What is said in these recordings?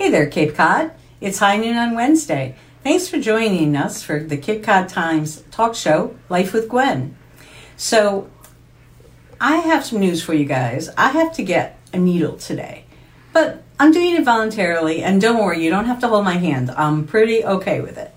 Hey there, Cape Cod. It's high noon on Wednesday. Thanks for joining us for the Cape Cod Times talk show, Life with Gwen. So, I have some news for you guys. I have to get a needle today, but I'm doing it voluntarily, and don't worry, you don't have to hold my hand. I'm pretty okay with it.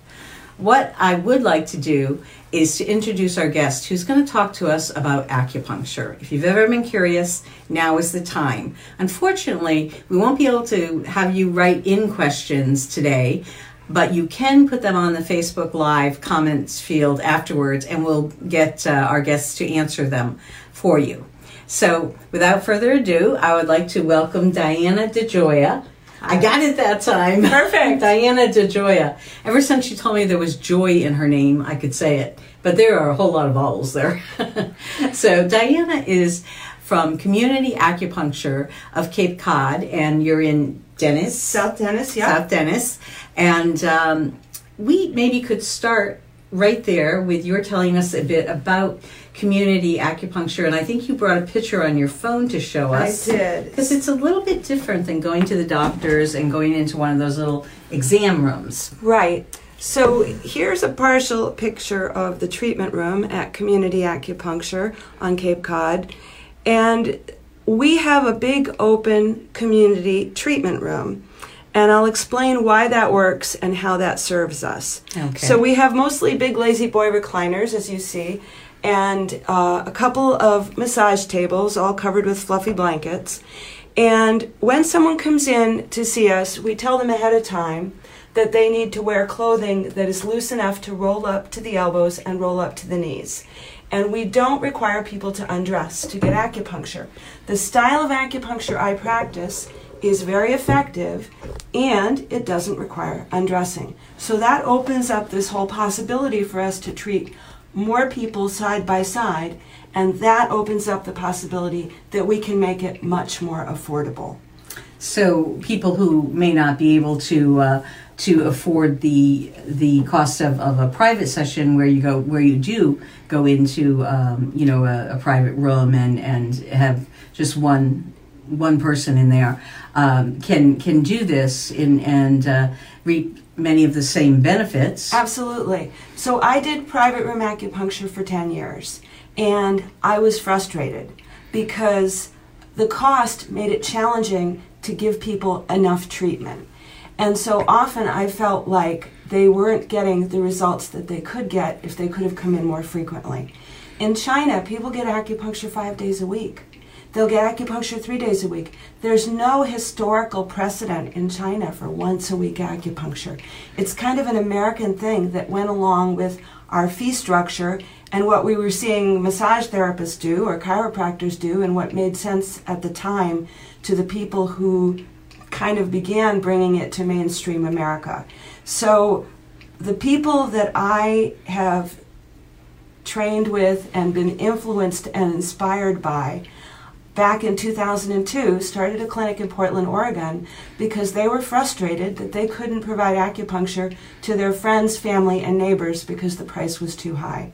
What I would like to do is to introduce our guest who's going to talk to us about acupuncture. If you've ever been curious, now is the time. Unfortunately, we won't be able to have you write in questions today, but you can put them on the Facebook Live comments field afterwards, and we'll get uh, our guests to answer them for you. So, without further ado, I would like to welcome Diana DeJoya. I got it that time. Perfect. Diana DeJoya. Ever since she told me there was joy in her name, I could say it. But there are a whole lot of vowels there. so Diana is from Community Acupuncture of Cape Cod, and you're in Dennis. South Dennis, yeah. South Dennis. And um, we maybe could start right there with your telling us a bit about community acupuncture. And I think you brought a picture on your phone to show us. I did. Because it's a little bit different than going to the doctors and going into one of those little exam rooms. Right. So here's a partial picture of the treatment room at Community Acupuncture on Cape Cod. And we have a big open community treatment room. And I'll explain why that works and how that serves us. Okay. So we have mostly big La-Z-Boy recliners, as you see, and uh, a couple of massage tables, all covered with fluffy blankets. And when someone comes in to see us, we tell them ahead of time that they need to wear clothing that is loose enough to roll up to the elbows and roll up to the knees. And we don't require people to undress to get acupuncture. The style of acupuncture I practice is very effective and it doesn't require undressing. So that opens up this whole possibility for us to treat more people side by side, and that opens up the possibility that we can make it much more affordable. So people who may not be able to uh, to afford the the cost of, of a private session where you go where you do go into um, you know a, a, private room and and have just one one person in there um, can can do this in and uh, reap many of the same benefits. Absolutely. So I did private room acupuncture for 10 years and I was frustrated because the cost made it challenging to give people enough treatment. And so often I felt like they weren't getting the results that they could get if they could have come in more frequently. In China, people get acupuncture five days a week. They'll get acupuncture three days a week. There's no historical precedent in China for once a week acupuncture. It's kind of an American thing that went along with our fee structure and what we were seeing massage therapists do or chiropractors do, and what made sense at the time to the people who kind of began bringing it to mainstream America. So the people that I have trained with and been influenced and inspired by back in 2002 started a clinic in Portland, Oregon because they were frustrated that they couldn't provide acupuncture to their friends, family, and neighbors because the price was too high.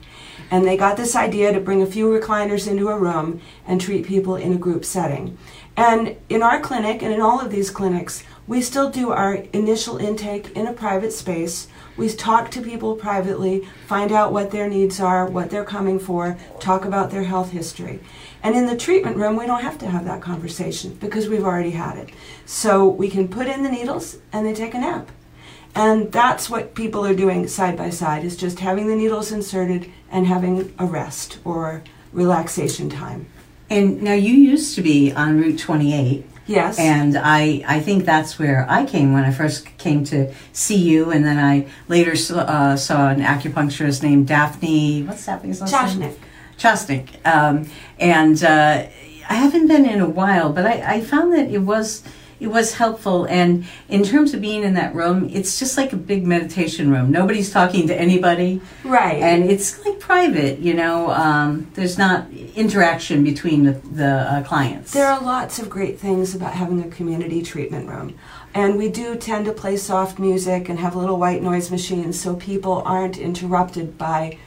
And they got this idea to bring a few recliners into a room and treat people in a group setting. And in our clinic and in all of these clinics, we still do our initial intake in a private space. We talk to people privately, find out what their needs are, what they're coming for, talk about their health history. And in the treatment room, we don't have to have that conversation because we've already had it. So we can put in the needles and they take a nap. And that's what people are doing side by side is just having the needles inserted and having a rest or relaxation time. And now you used to be on Route 28. Yes. And I, I think that's where I came when I first came to see you, and then I later saw, uh, saw an acupuncturist named Daphne. What's Daphne's last name? Chosnick. Um, and uh, I haven't been in a while, but I, I found that it was it was helpful. And in terms of being in that room, it's just like a big meditation room. Nobody's talking to anybody. Right. And it's like private, you know. Um, there's not interaction between the, the uh, clients. There are lots of great things about having a community treatment room. And we do tend to play soft music and have little white noise machines so people aren't interrupted by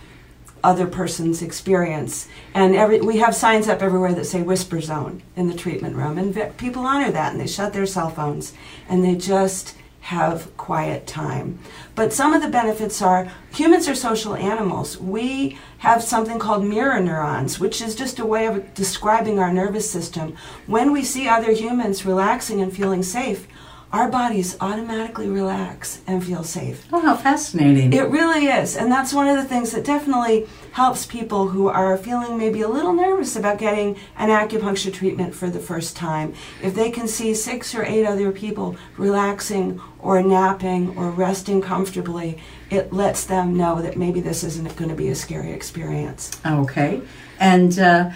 other person's experience. And every, we have signs up everywhere that say whisper zone in the treatment room. And people honor that and they shut their cell phones and they just have quiet time. But some of the benefits are humans are social animals. We have something called mirror neurons, which is just a way of describing our nervous system. When we see other humans relaxing and feeling safe, our bodies automatically relax and feel safe. Oh, how fascinating. It really is. And that's one of the things that definitely helps people who are feeling maybe a little nervous about getting an acupuncture treatment for the first time. If they can see six or eight other people relaxing or napping or resting comfortably, it lets them know that maybe this isn't going to be a scary experience. Okay. And uh,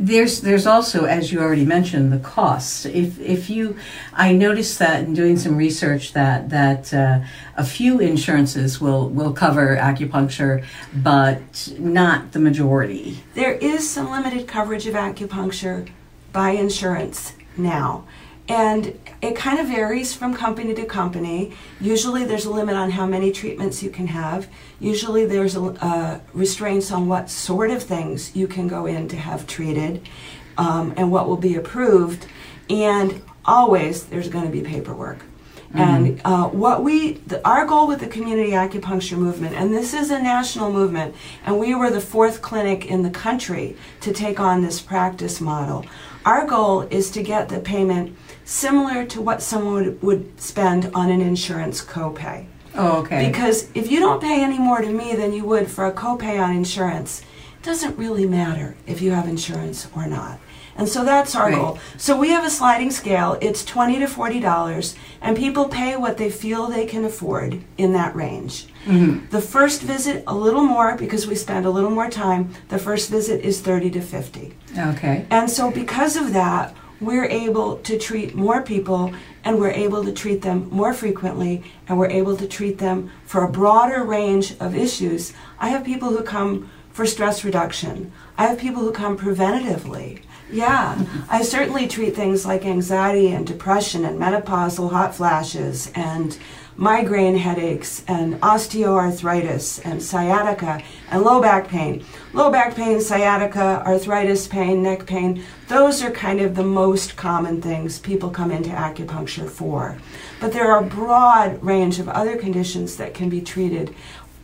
there's there's also, as you already mentioned, the costs. If if you, I noticed that in doing some research that that uh, a few insurances will will cover acupuncture, but not the majority. There is some limited coverage of acupuncture by insurance now. And it kind of varies from company to company. Usually, there's a limit on how many treatments you can have. Usually, there's a, uh, restraints on what sort of things you can go in to have treated um, and what will be approved. And always, there's going to be paperwork. And uh, what we, the, our goal with the community acupuncture movement, and this is a national movement, and we were the fourth clinic in the country to take on this practice model. Our goal is to get the payment similar to what someone would, would spend on an insurance copay. Oh, okay. Because if you don't pay any more to me than you would for a copay on insurance, it doesn't really matter if you have insurance or not. And so that's our Right. goal. So we have a sliding scale. It's twenty to forty dollars, and people pay what they feel they can afford in that range. Mm-hmm. The first visit a little more because we spend a little more time. The first visit is thirty to fifty. okay. And so, because of that, we're able to treat more people and we're able to treat them more frequently and we're able to treat them for a broader range of issues. I have people who come for stress reduction, I have people who come preventatively. Yeah, I certainly treat things like anxiety and depression and menopausal hot flashes and migraine headaches and osteoarthritis and sciatica and low back pain. Low back pain, sciatica, arthritis pain, neck pain, those are kind of the most common things people come into acupuncture for. But there are a broad range of other conditions that can be treated.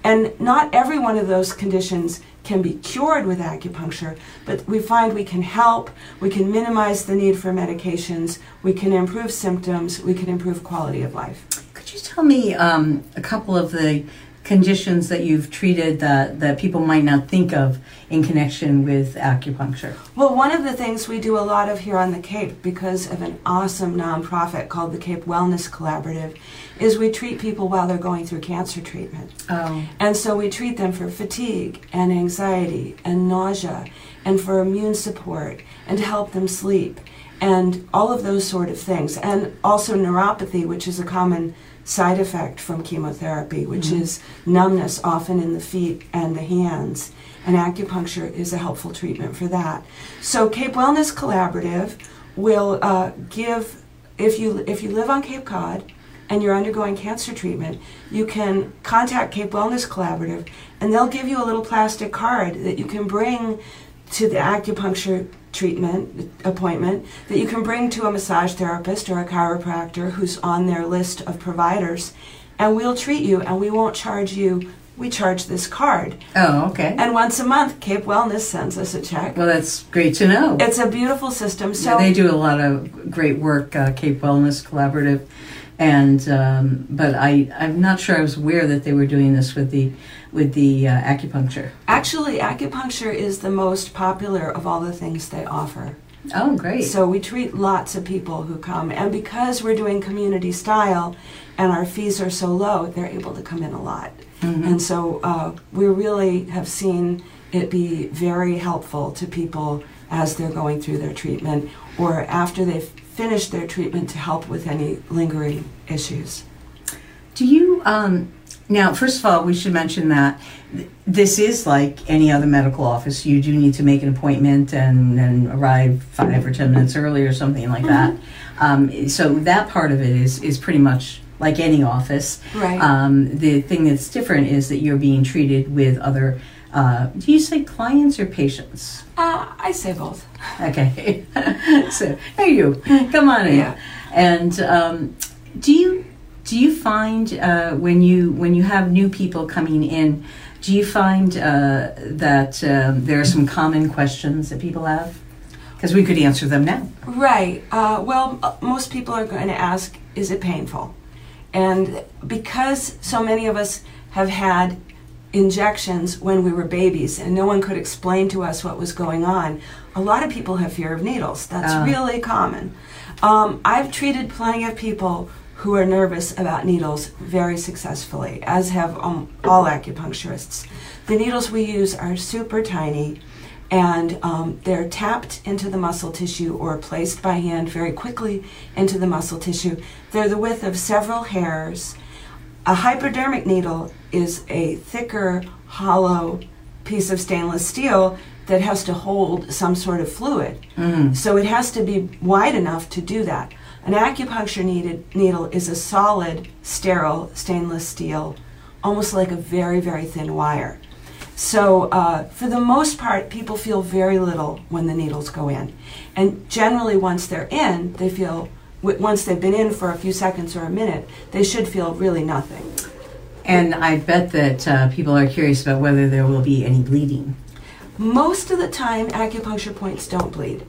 And not every one of those conditions can be cured with acupuncture, but we find we can help, we can minimize the need for medications, we can improve symptoms, we can improve quality of life. Could you tell me um, a couple of the conditions that you've treated that, that people might not think of in connection with acupuncture? Well, one of the things we do a lot of here on the Cape because of an awesome nonprofit called the Cape Wellness Collaborative is we treat people while they're going through cancer treatment. Oh, And so we treat them for fatigue and anxiety and nausea and for immune support and to help them sleep and all of those sort of things. And also neuropathy, which is a common side effect from chemotherapy, which is numbness often in the feet and the hands. And acupuncture is a helpful treatment for that. So Cape Wellness Collaborative will uh, give, if you, if you live on Cape Cod, and you're undergoing cancer treatment, you can contact Cape Wellness Collaborative and they'll give you a little plastic card that you can bring to the acupuncture treatment appointment that you can bring to a massage therapist or a chiropractor who's on their list of providers and we'll treat you and we won't charge you. We charge this card. Oh, okay. and once a month cape wellness sends us a check. Well, that's great to know. it's a beautiful system. So yeah, they do a lot of great work, uh, Cape Wellness Collaborative, and um, but I I'm not sure I was aware that they were doing this with the with the uh, acupuncture. actually acupuncture is the most popular of all the things they offer Oh, great. So we treat lots of people who come, and because we're doing community style and our fees are so low, they're able to come in a lot. Mhm. And so uh, we really have seen it be very helpful to people as they're going through their treatment or after they've finished their treatment to help with any lingering issues. Do you um, now? First of all, we should mention that th- this is like any other medical office. You do need to make an appointment and, and arrive five or ten minutes early or something like that. Um, so that part of it is is pretty much like any office. Right. Um, the thing that's different is that you're being treated with other Uh, do you say clients or patients? Uh, I say both. Okay. so, hey, you, come on in. Yeah. And um, do you do you find uh, when you when you have new people coming in, do you find uh, that um, there are some common questions that people have? Because we could answer them now. Right. Uh, well, uh, most people are going to ask, is it painful? And because so many of us have had injections when we were babies and no one could explain to us what was going on, a lot of people have fear of needles. That's Ah. really common. Um, I've treated plenty of people who are nervous about needles very successfully, as have um, all acupuncturists. The needles we use are super tiny and um, they're tapped into the muscle tissue or placed by hand very quickly into the muscle tissue. They're the width of several hairs. A hypodermic needle is a thicker, hollow piece of stainless steel that has to hold some sort of fluid. Mm. So it has to be wide enough to do that. An acupuncture needed, needle is a solid, sterile stainless steel, almost like a very, very thin wire. So, uh, for the most part, people feel very little when the needles go in. And generally, once they're in, they feel, w- once they've been in for a few seconds or a minute, they should feel really nothing. And I bet that uh, people are curious about whether there will be any bleeding. Most of the time, acupuncture points don't bleed.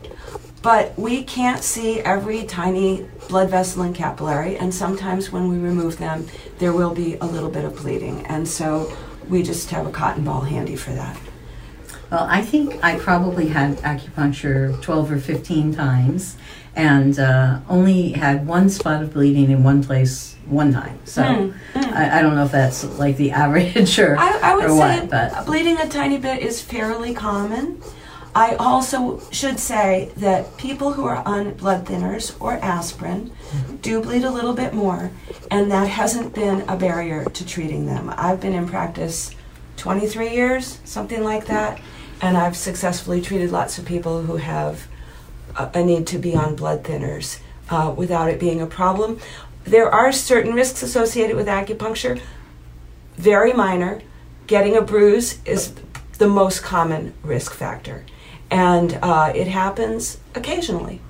But we can't see every tiny blood vessel and capillary, and sometimes when we remove them, there will be a little bit of bleeding. And so we just have a cotton ball handy for that. Well, I think I probably had acupuncture 12 or 15 times and uh, only had one spot of bleeding in one place one time. So Hmm, hmm. I, I don't know if that's like the average or, I, I would or say what, but bleeding a tiny bit is fairly common. I also should say that people who are on blood thinners or aspirin do bleed a little bit more, and that hasn't been a barrier to treating them. I've been in practice 23 years, something like that, and I've successfully treated lots of people who have a, a need to be on blood thinners uh, without it being a problem. There are certain risks associated with acupuncture, very minor. Getting a bruise is the most common risk factor, and uh, it happens occasionally.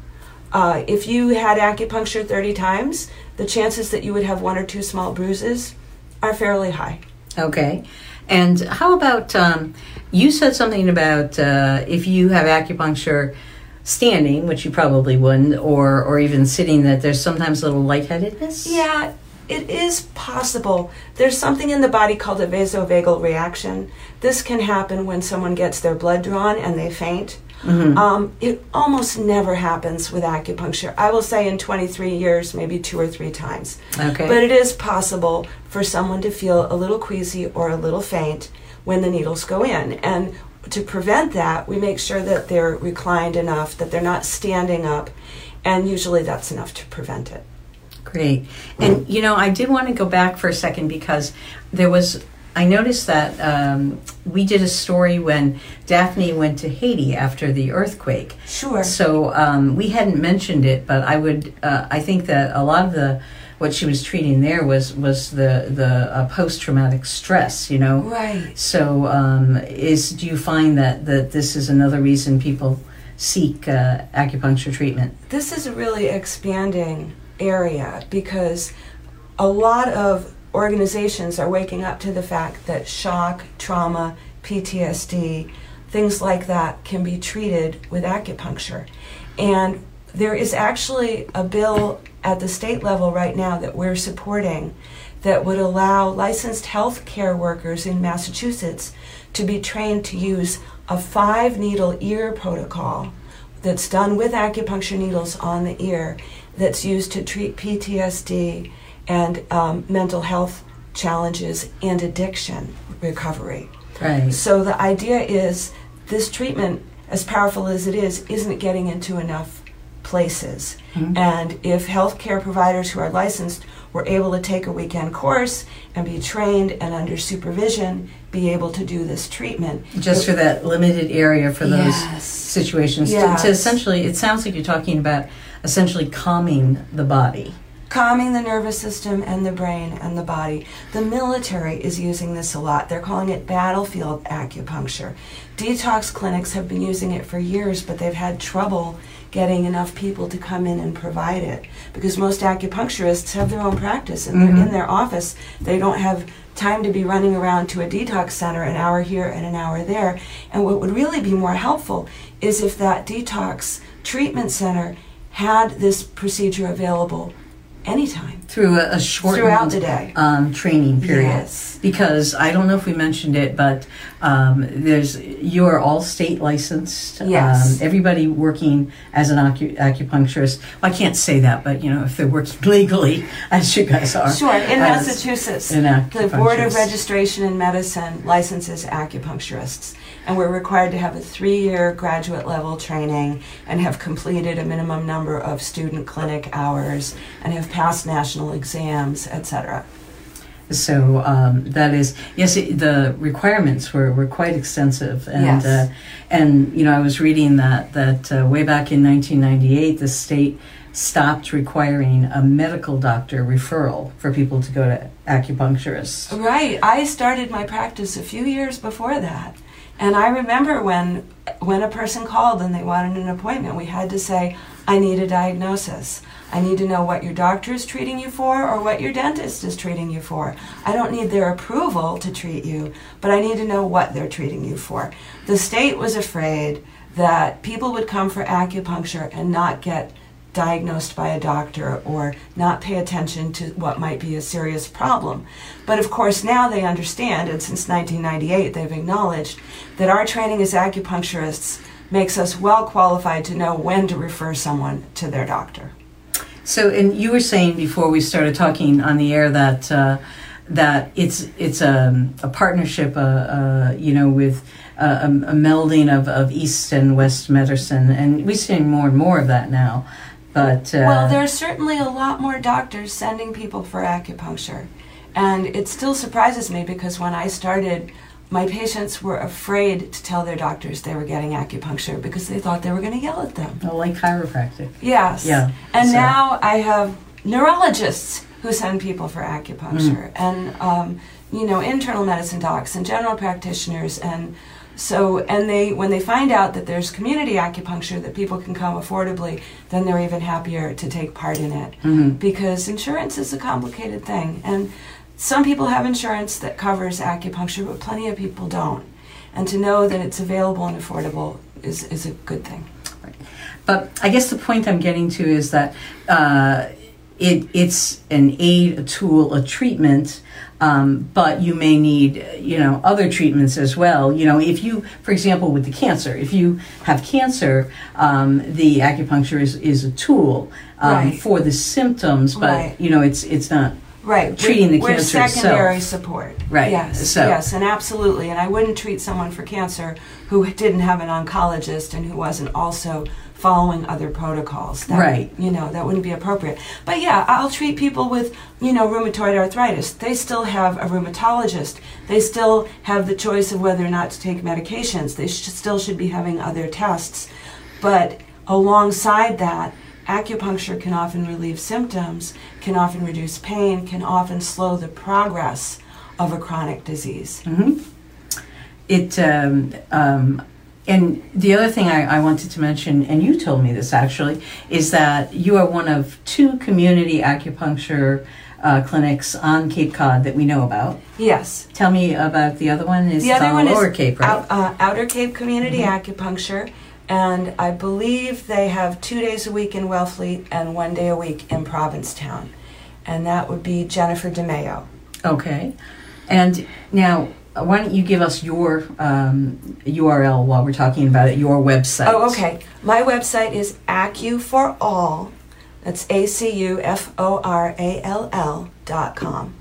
Uh, if you had acupuncture 30 times, the chances that you would have one or two small bruises are fairly high. okay. And how about um, you said something about uh, if you have acupuncture standing, which you probably wouldn't, or, or even sitting, that there's sometimes a little lightheadedness? Yeah, it is possible. There's something in the body called a vasovagal reaction. This can happen when someone gets their blood drawn and they faint. Mhm. Um, it almost never happens with acupuncture. I will say in 23 years, maybe two or three times. Okay. But it is possible for someone to feel a little queasy or a little faint when the needles go in. And to prevent that, we make sure that they're reclined enough, that they're not standing up, and usually that's enough to prevent it. Great. And you know, I did want to go back for a second because there was. I noticed that um, we did a story when Daphne went to Haiti after the earthquake. Sure. So um, we hadn't mentioned it, but I would. Uh, I think that a lot of the what she was treating there was was the the uh, post traumatic stress. You know. Right. So um, is do you find that that this is another reason people seek uh, acupuncture treatment? This is a really expanding area because a lot of organizations are waking up to the fact that shock, trauma, PTSD, things like that can be treated with acupuncture. And there is actually a bill at the state level right now that we're supporting that would allow licensed health care workers in Massachusetts to be trained to use a five needle ear protocol that's done with acupuncture needles on the ear that's used to treat PTSD and um, mental health challenges and addiction recovery. Right. So the idea is this treatment, as powerful as it is, isn't getting into enough places. Mhm. And if healthcare providers who are licensed were able to take a weekend course and be trained and under supervision, be able to do this treatment. just for that limited area for those Yes. situations to, to essentially it sounds like you're talking about essentially calming the body calming the nervous system and the brain and the body. The military is using this a lot. They're calling it battlefield acupuncture. Detox clinics have been using it for years, but they've had trouble getting enough people to come in and provide it because most acupuncturists have their own practice and they're Mhm. in their office. They don't have time to be running around to a detox center an hour here and an hour there. And what would really be more helpful is if that detox treatment center had this procedure available anytime through a, a short throughout the day. um, training period. Yes. Because I don't know if we mentioned it, but um, there's you are all state licensed. Yes. Um, everybody working as an acu- acupuncturist. Well, I can't say that, but you know, if they're working legally, as you guys are. Sure. In Massachusetts, the Board of. Registration in Medicine licenses acupuncturists, and we're required to have a three-year graduate level training and have completed a minimum number of student clinic hours and have passed national exams, etc. So um, that is yes. It, the requirements were, were quite extensive, and Yes. uh, and you know I was reading that that uh, way back in 1998, the state stopped requiring a medical doctor referral for people to go to acupuncturists. Right. I started my practice a few years before that. And I remember when when a person called and they wanted an appointment, we had to say, I need a diagnosis. I need to know what your doctor is treating you for or what your dentist is treating you for. I don't need their approval to treat you, but I need to know what they're treating you for. The state was afraid that people would come for acupuncture and not get diagnosed by a doctor or not pay attention to what might be a serious problem. But of course, now they understand, and since 1998 they've acknowledged that our training as acupuncturists makes us well qualified to know when to refer someone to their doctor. So, and you were saying before we started talking on the air that uh, that it's it's a, a partnership, uh, uh, you know, with uh, a, a melding of, of East and West medicine, and we're seeing more and more of that now. But uh, Well, there's certainly a lot more doctors sending people for acupuncture. And it still surprises me because when I started, my patients were afraid to tell their doctors they were getting acupuncture because they thought they were going to yell at them. well, like chiropractic. Yes. Yeah, And so- now I have neurologists who send people for acupuncture, and um, you know internal medicine docs and general practitioners, and so and they when they find out that there's community acupuncture that people can come affordably, then they're even happier to take part in it Mhm. because insurance is a complicated thing, and some people have insurance that covers acupuncture, but plenty of people don't. And to know that it's available and affordable is, is a good thing. But I guess the point I'm getting to is that uh, it it's an aid, a tool, a treatment. Um, but you may need, you know, other treatments as well. You know, if you, for example, with the cancer, if you have cancer, um, the acupuncture is, is a tool um, Right. for the symptoms, but Right. you know, it's it's not Right. treating the we're, cancer We're itself. secondary support. Right, Yes. so- Yes, and absolutely. And I wouldn't treat someone for cancer who didn't have an oncologist and who wasn't also following other protocols. That, Right. You know, that wouldn't be appropriate. But yeah, I'll treat people with, you know, rheumatoid arthritis. They still have a rheumatologist. They still have the choice of whether or not to take medications. They sh- still should be having other tests. But alongside that, acupuncture can often relieve symptoms, can often reduce pain, can often slow the progress of a chronic disease. hmm It um, um, and the other thing I, I wanted to mention, and you told me this actually, is that you are one of two community acupuncture uh, clinics on Cape Cod that we know about. Yes. Tell me about the other one. Is The other on one is Cape, right? Out, uh, Outer Cape Community Mhm. Acupuncture, and I believe they have two days a week in Wellfleet and one day a week in Provincetown. And that would be Jennifer DeMayo. Okay. And now, why don't you give us your um, URL while we're talking about it? Your website. Oh, okay. My website is Acu for All. That's A C U F O R A L L dot com.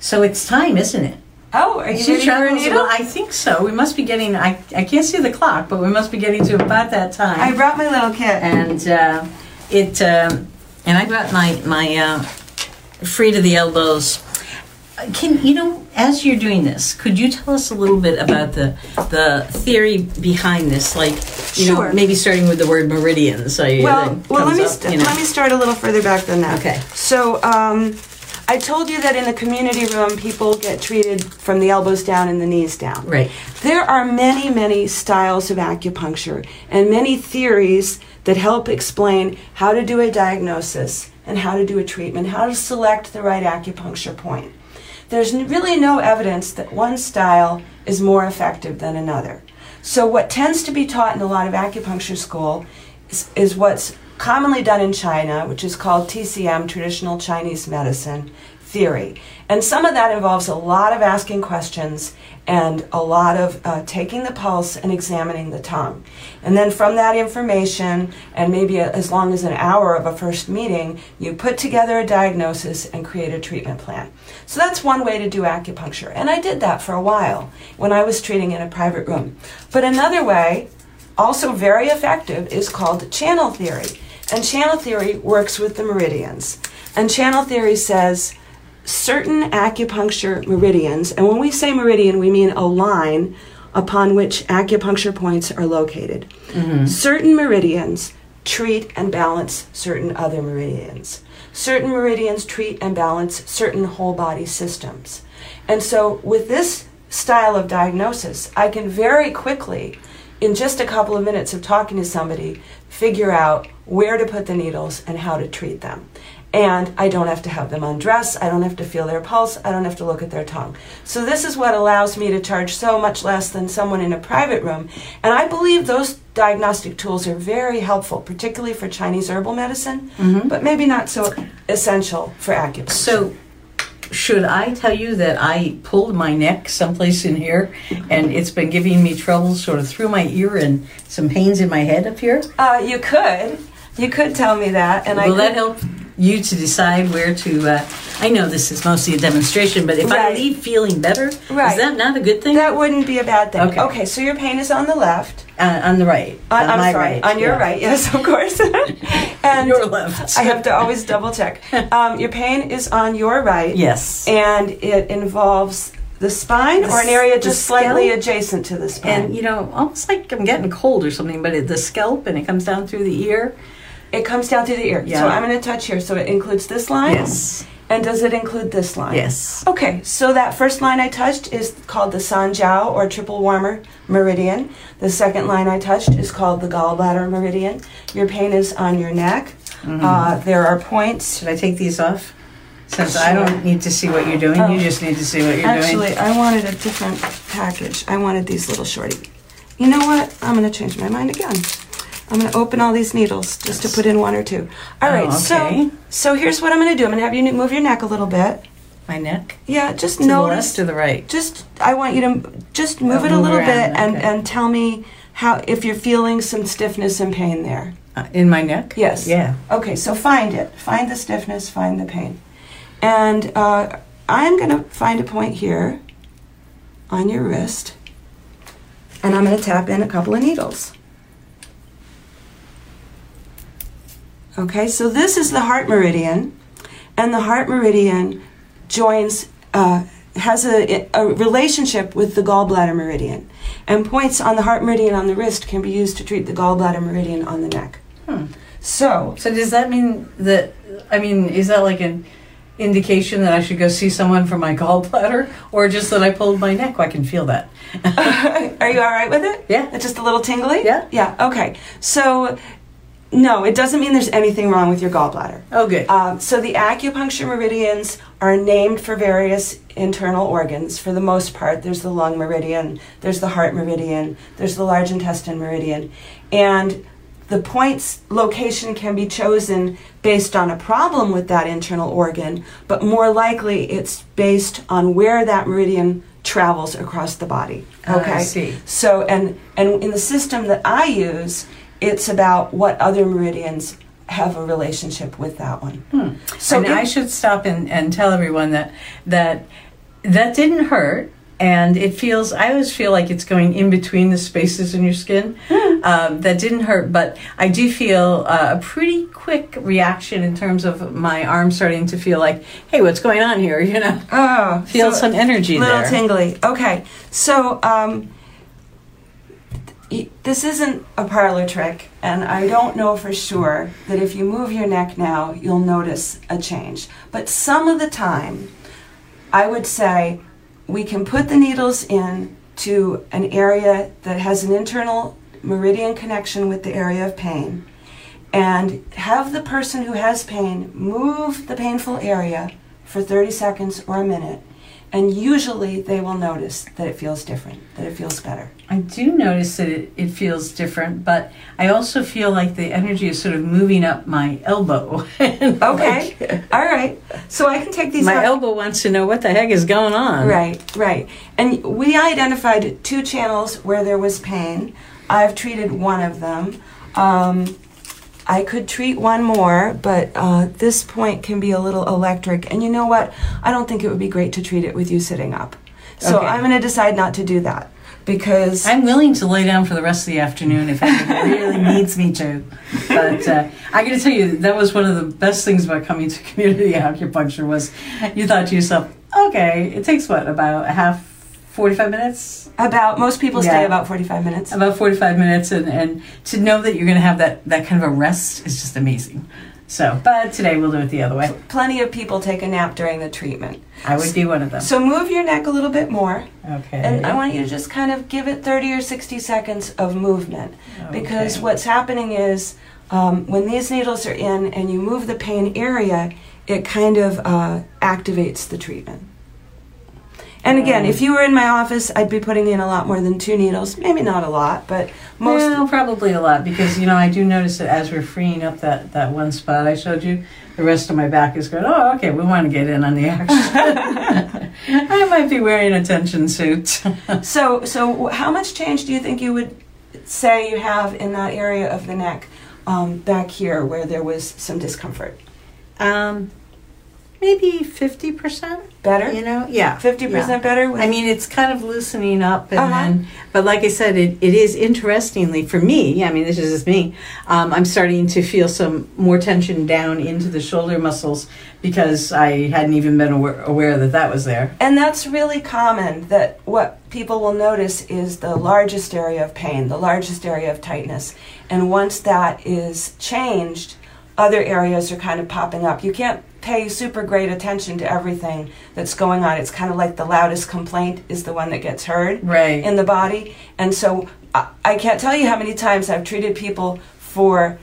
So it's time, isn't it? Oh, are you She ready for travels. Well, I think so. We must be getting. I, I can't see the clock, but we must be getting to about that time. I brought my little kit. and uh, it um, and I got my my uh, free to the elbows. Can you know, as you're doing this, could you tell us a little bit about the the theory behind this? Like, you Sure. know, maybe starting with the word meridians. I, Well, well, let me up, st- you know. let me start a little further back than that. Okay. So, um, I told you that in the community room, people get treated from the elbows down and the knees down. Right. There are many, many styles of acupuncture and many theories that help explain how to do a diagnosis and how to do a treatment, how to select the right acupuncture point. There's really no evidence that one style is more effective than another. So, what tends to be taught in a lot of acupuncture school is, is what's commonly done in China, which is called TCM, Traditional Chinese Medicine Theory. And some of that involves a lot of asking questions and a lot of uh, taking the pulse and examining the tongue. And then from that information, and maybe a, as long as an hour of a first meeting, you put together a diagnosis and create a treatment plan. So that's one way to do acupuncture. And I did that for a while when I was treating in a private room. But another way, also very effective, is called channel theory. And channel theory works with the meridians. And channel theory says certain acupuncture meridians, and when we say meridian, we mean a line upon which acupuncture points are located. Mm-hmm. Certain meridians treat and balance certain other meridians. Certain meridians treat and balance certain whole body systems. And so, with this style of diagnosis, I can very quickly, in just a couple of minutes of talking to somebody, figure out where to put the needles and how to treat them. And I don't have to have them undress, I don't have to feel their pulse, I don't have to look at their tongue. So, this is what allows me to charge so much less than someone in a private room. And I believe those diagnostic tools are very helpful, particularly for Chinese herbal medicine, but maybe not so essential for acupuncture. So, should I tell you that I pulled my neck someplace in here, and it's been giving me trouble, sort of through my ear and some pains in my head up here? Uh, you could. You could tell me that, and I Will that help you to decide where to? Uh, I know this is mostly a demonstration, but if I leave feeling better, Right. is that not a good thing? that wouldn't be a bad thing. Okay. so your pain is on the left. uh, on the right. On, on I'm my sorry, right. on your yeah. right. Yes, of course. and Your left. I have to always double check. Um, your pain is on your right. Yes. And it involves the spine The or an area just slightly adjacent to the spine. And you know, almost like I'm getting cold or something, but it, the scalp and it comes down through the ear. It comes down through the ear. Yeah. So I'm going to touch here. So it includes this line. Yes. And does it include this line? Yes. Okay, so that first line I touched is called the Sanjiao or triple warmer meridian. The second line I touched is called the gallbladder meridian. Your pain is on your neck. Mm-hmm. Uh, there are points. Should I take these off? Since I don't need to see what you're doing, Oh. you just need to see what you're Actually, doing. Actually, I wanted a different package. I wanted these little shorty. You know what? I'm going to change my mind again. I'm going to open all these needles just to put in one or two. All right, Oh, okay. so so here's what I'm going to do. I'm going to have you move your neck a little bit. My neck Yeah, just to the notice left or the right. just I want you to just move Oh, it a move little around, bit and okay. and tell me how if you're feeling some stiffness and pain there. Uh, in my neck. Yes. Yeah. Okay, so find it. Find the stiffness. Find the pain. And uh, I'm going to find a point here on your wrist, and I'm going to tap in a couple of needles. Okay, so this is the heart meridian, and the heart meridian joins, uh, has a, a relationship with the gallbladder meridian, and points on the heart meridian on the wrist can be used to treat the gallbladder meridian on the neck. Hmm. So, So does that mean that? I mean, is that like an indication that I should go see someone for my gallbladder, or just that I pulled my neck? I can feel that. are you all right with it? Yeah. It's just a little tingly? Yeah. Yeah, okay. So, no, it doesn't mean there's anything wrong with your gallbladder. Oh, good. Um, so, the acupuncture meridians are named for various internal organs. For the most part, there's the lung meridian, there's the heart meridian, there's the large intestine meridian. And the point's location can be chosen based on a problem with that internal organ, but more likely it's based on where that meridian travels across the body. I Okay. see. So and and in the system that I use, it's about what other meridians have a relationship with that one. Hmm. So it- I should stop and, and tell everyone that that that didn't hurt, and it feels. I always feel like it's going in between the spaces in your skin. um, that didn't hurt, but I do feel uh, a pretty quick reaction in terms of my arm starting to feel like, hey, what's going on here? You know, Oh, feel so- some energy A little there. tingly. Okay, so um, this isn't a parlor trick, and I don't know for sure that if you move your neck now, you'll notice a change. But some of the time, I would say we can put the needles in to an area that has an internal meridian connection with the area of pain and have the person who has pain move the painful area for 30 seconds or a minute and usually they will notice that it feels different that it feels better I do notice that it, it feels different, but I also feel like the energy is sort of moving up my elbow. Okay like, all right so i can take these my out. elbow wants to know what the heck is going on. Right, right. And we identified two channels where there was pain. I've treated one of them. Um, I could treat one more, but uh, this point can be a little electric. And you know what? I don't think it would be great to treat it with you sitting up. So Okay. I'm going to decide not to do that because I'm willing to lay down for the rest of the afternoon if anyone really needs me to. But uh, I got to tell you, that was one of the best things about coming to community acupuncture was you thought to yourself, okay, it takes what about half, forty five minutes, about most people stay about 45 minutes. about forty five minutes, and and to know that you're going to have that that kind of a rest is just amazing. So, but today we'll do it the other way. Plenty of people take a nap during the treatment. I would be one of them. So move your neck a little bit more. Okay. And I want you to just kind of give it 30 or 60 seconds of movement. Because what's happening is um, when these needles are in and you move the pain area, it kind of uh, activates the treatment. And again, Mm. if you were in my office, I'd be putting in a lot more than two needles. Maybe not a lot, but most. Well, probably a lot because you know I do notice that as we're freeing up that that one spot I showed you, the rest of my back is going. Oh, okay, we want to get in on the action. I might be wearing a tension suit. So, so how much change do you think you would say you have in that area of the neck um, back here where there was some discomfort? um, maybe fifty percent. Better? You know, yeah, Fifty yeah. percent better. I mean, it's kind of loosening up, and Uh-huh. then, but like I said, it, it is interestingly for me. I mean, this is just me. Um, I'm starting to feel some more tension down into the shoulder muscles because I hadn't even been aware, aware that that was there. And that's really common that what people will notice is the largest area of pain, the largest area of tightness. And once that is changed, other areas are kind of popping up. You can't pay super great attention to everything that's going on. It's kind of like the loudest complaint is the one that gets heard Right. in the body. And so I, I can't tell you how many times I've treated people for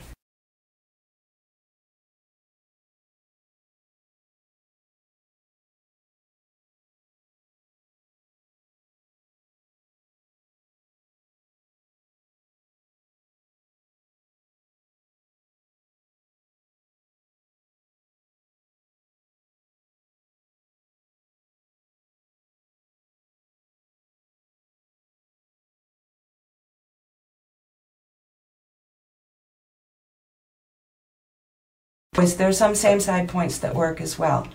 there's some same side points that work as well.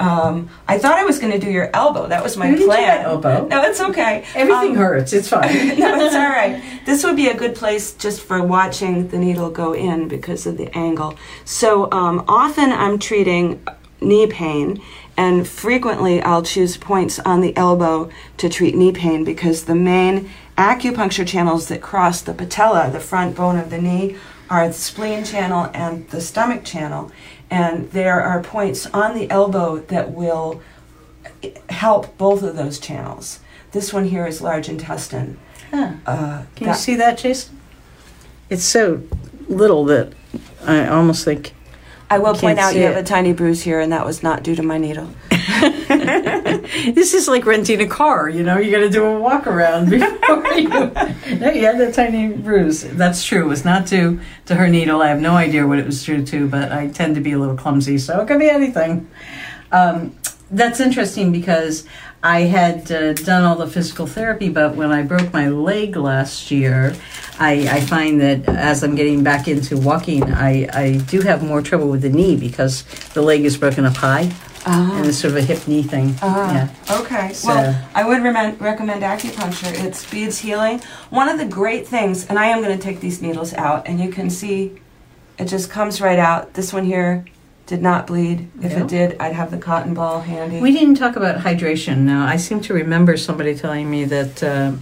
Um, I thought I was going to do your elbow. That was my You plan. elbow. No, it's okay. Everything Um, hurts. It's fine. no, it's all right. This would be a good place just for watching the needle go in because of the angle. So um, often I'm treating knee pain, and frequently I'll choose points on the elbow to treat knee pain because the main acupuncture channels that cross the patella, the front bone of the knee, are the spleen channel and the stomach channel. And there are points on the elbow that will help both of those channels. This one here is large intestine. Huh. Uh, Can you see that, Jason? It's so little that I almost think. I will point out you have a tiny bruise here, and that was not due to my needle. This is like renting a car, you know, you got to do a walk around before you. No, you had that tiny bruise. That's true. It was not due to her needle. I have no idea what it was due to, but I tend to be a little clumsy, so it could be anything. Um, that's interesting because I had uh, done all the physical therapy, but when I broke my leg last year, I, I find that as I'm getting back into walking, I, I do have more trouble with the knee because the leg is broken up high. Ah. and it's sort of a hip knee thing. Ah, Yeah. Okay. So- Well, I would recommend, recommend acupuncture. It speeds healing. One of the great things, and I am going to take these needles out, and you can see it just comes right out. This one here did not bleed. If Yeah. it did, I'd have the cotton ball handy. We didn't talk about hydration. Now, I seem to remember somebody telling me that uh,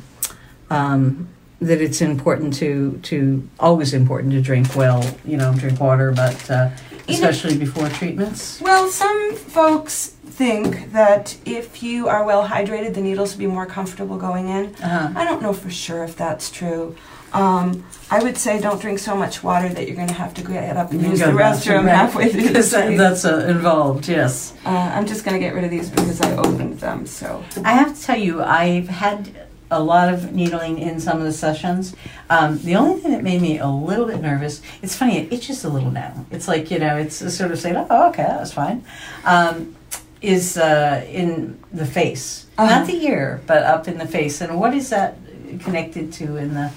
um, that it's important to to always important to drink well. You know, drink water, but uh, You know- especially before treatments. well, some folks think that if you are well hydrated, the needles will be more comfortable going in. Uh-huh. I don't know for sure if that's true. Um, I would say don't drink so much water that you're going to have to get up and You use go the back to restroom right. halfway through the Because that, street. that's uh, involved. Yes. Uh, I'm just going to get rid of these because I opened them. So I have to tell you, I've had a lot of needling in some of the sessions. Um, the only thing that made me a little bit nervous, it's funny, it itches a little now. It's like, you know, it's sort of saying, oh, okay, that's fine, um, is uh, in the face. Uh-huh. Not the ear, but up in the face. And what is that connected to in the,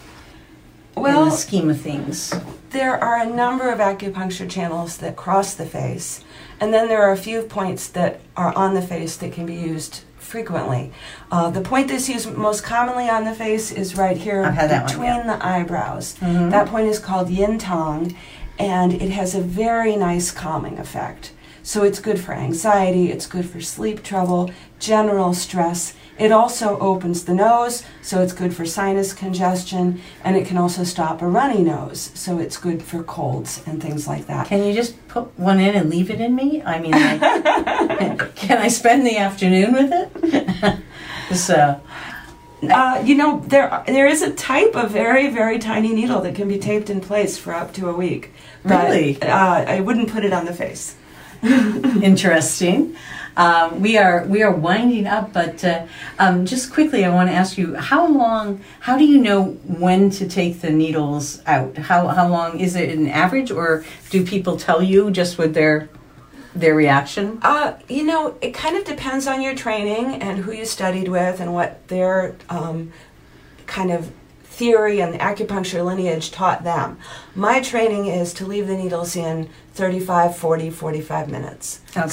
in well, the scheme of things? there are a number of acupuncture channels that cross the face, and then there are a few points that are on the face that can be used frequently. Uh, the point that's used most commonly on the face is right here I've had that one, between the eyebrows. Mhm. That point is called yin tang, and it has a very nice calming effect. So it's good for anxiety, it's good for sleep trouble, general stress. It also opens the nose, so it's good for sinus congestion, and it can also stop a runny nose, so it's good for colds and things like that. Can you just put one in and leave it in me? I mean, like, can I spend the afternoon with it? so, Uh, you know, there there is a type of very very tiny needle that can be taped in place for up to a week. But, Really? Uh, I wouldn't put it on the face. interesting. Um, we are we are winding up, but uh, um, just quickly, I want to ask you how long? How do you know when to take the needles out? How how long is it an average, or do people tell you just with their their reaction? Uh, you know, it kind of depends on your training and who you studied with and what their um, kind of theory and the acupuncture lineage taught them. My training is to leave the needles in 35, 40, 45 minutes. Okay.